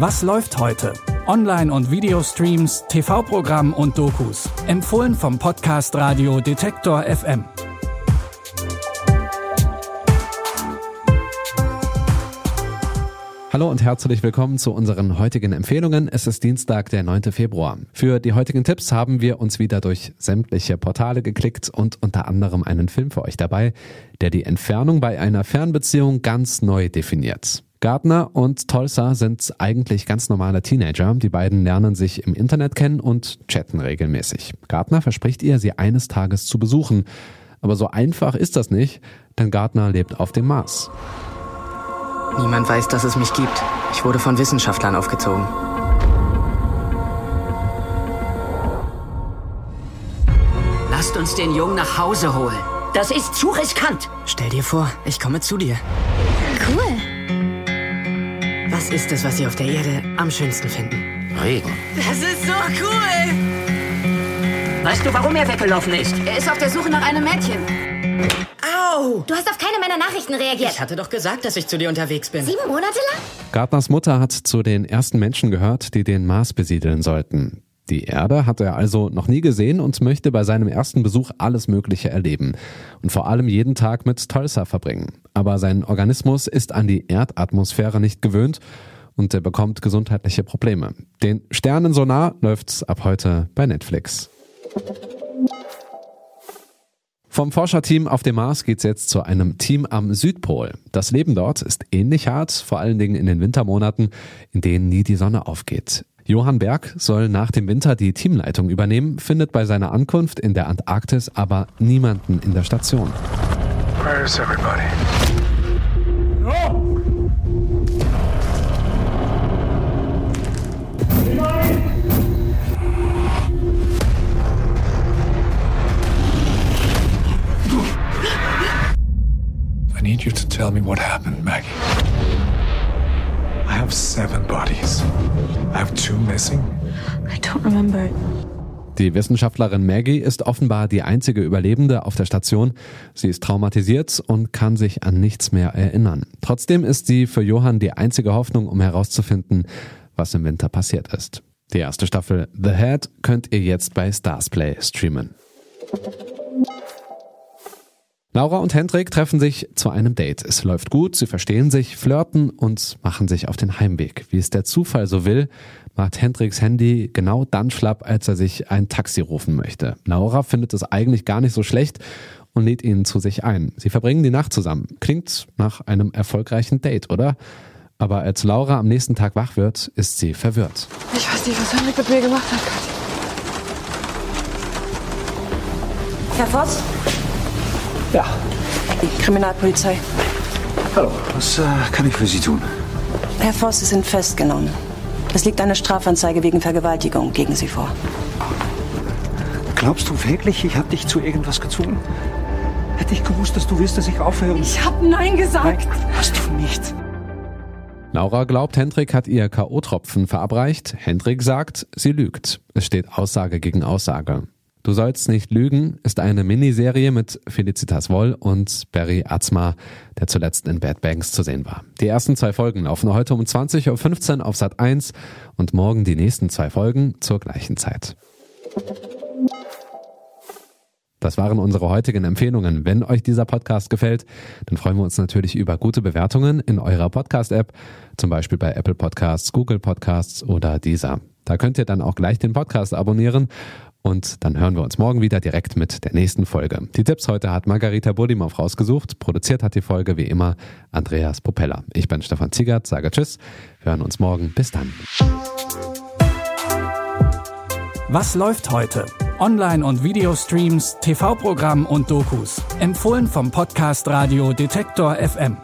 Was läuft heute? Online- und Videostreams, TV-Programm und Dokus. Empfohlen vom Podcast Radio Detektor FM. Hallo und herzlich willkommen zu unseren heutigen Empfehlungen. Es ist Dienstag, der 9. Februar. Für die heutigen Tipps haben wir uns wieder durch sämtliche Portale geklickt und unter anderem einen Film für euch dabei, der die Entfernung bei einer Fernbeziehung ganz neu definiert. Gardner und Tulsa sind eigentlich ganz normale Teenager. Die beiden lernen sich im Internet kennen und chatten regelmäßig. Gardner verspricht ihr, sie eines Tages zu besuchen. Aber so einfach ist das nicht, denn Gardner lebt auf dem Mars. Niemand weiß, dass es mich gibt. Ich wurde von Wissenschaftlern aufgezogen. Lasst uns den Jungen nach Hause holen. Das ist zu riskant. Stell dir vor, ich komme zu dir. Cool. Was ist es, was Sie auf der Erde am schönsten finden? Regen. Das ist so cool. Weißt du, warum er weggelaufen ist? Er ist auf der Suche nach einem Mädchen. Au! Du hast auf keine meiner Nachrichten reagiert. Ich hatte doch gesagt, dass ich zu dir unterwegs bin. Sieben Monate lang? Gardners Mutter hat zu den ersten Menschen gehört, die den Mars besiedeln sollten. Die Erde hat er also noch nie gesehen und möchte bei seinem ersten Besuch alles Mögliche erleben und vor allem jeden Tag mit Tulsa verbringen. Aber sein Organismus ist an die Erdatmosphäre nicht gewöhnt und er bekommt gesundheitliche Probleme. Den Sternensonar läuft's ab heute bei Netflix. Vom Forscherteam auf dem Mars geht's jetzt zu einem Team am Südpol. Das Leben dort ist ähnlich hart, vor allen Dingen in den Wintermonaten, in denen nie die Sonne aufgeht. Johann Berg soll nach dem Winter die Teamleitung übernehmen, findet bei seiner Ankunft in der Antarktis aber niemanden in der Station. Where's everybody? Need you to tell me what happened, Maggie. I have seven bodies. I have two missing. I don't remember. Die Wissenschaftlerin Maggie ist offenbar die einzige Überlebende auf der Station. Sie ist traumatisiert und kann sich an nichts mehr erinnern. Trotzdem ist sie für Johann die einzige Hoffnung, um herauszufinden, was im Winter passiert ist. Die erste Staffel The Head könnt ihr jetzt bei Starsplay streamen. Laura und Hendrik treffen sich zu einem Date. Es läuft gut, sie verstehen sich, flirten und machen sich auf den Heimweg. Wie es der Zufall so will, macht Hendriks Handy genau dann schlapp, als er sich ein Taxi rufen möchte. Laura findet es eigentlich gar nicht so schlecht und lädt ihn zu sich ein. Sie verbringen die Nacht zusammen. Klingt nach einem erfolgreichen Date, oder? Aber als Laura am nächsten Tag wach wird, ist sie verwirrt. Ich weiß nicht, was Henrik mit mir gemacht hat. Herr Voss? Ja, Kriminalpolizei. hallo. Was äh, kann ich für Sie tun? Herr Voss, Sie sind festgenommen. Es liegt eine Strafanzeige wegen Vergewaltigung gegen Sie vor. Glaubst du wirklich, ich habe dich zu irgendwas gezwungen? Hätte ich gewusst, dass du willst, dass ich aufhöre? Ich hab Nein gesagt. Nein, hast du nicht. Laura glaubt, Hendrik hat ihr K.O.-Tropfen verabreicht. Hendrik sagt, sie lügt. Es steht Aussage gegen Aussage. Du sollst nicht lügen ist eine Miniserie mit Felicitas Woll und Barry Atzma, der zuletzt in Bad Banks zu sehen war. Die ersten zwei Folgen laufen heute um 20.15 Uhr auf Sat 1 und morgen die nächsten zwei Folgen zur gleichen Zeit. Das waren unsere heutigen Empfehlungen. Wenn euch dieser Podcast gefällt, dann freuen wir uns natürlich über gute Bewertungen in eurer Podcast-App, zum Beispiel bei Apple Podcasts, Google Podcasts oder dieser. Da könnt ihr dann auch gleich den Podcast abonnieren und dann hören wir uns morgen wieder direkt mit der nächsten Folge. Die Tipps heute hat Margarita Budimov rausgesucht. Produziert hat die Folge wie immer Andreas Popella. Ich bin Stefan Ziegert, sage Tschüss. Wir hören uns morgen. Bis dann. Was läuft heute? Online- und Videostreams, TV-Programm und Dokus. Empfohlen vom Podcast Radio Detektor FM.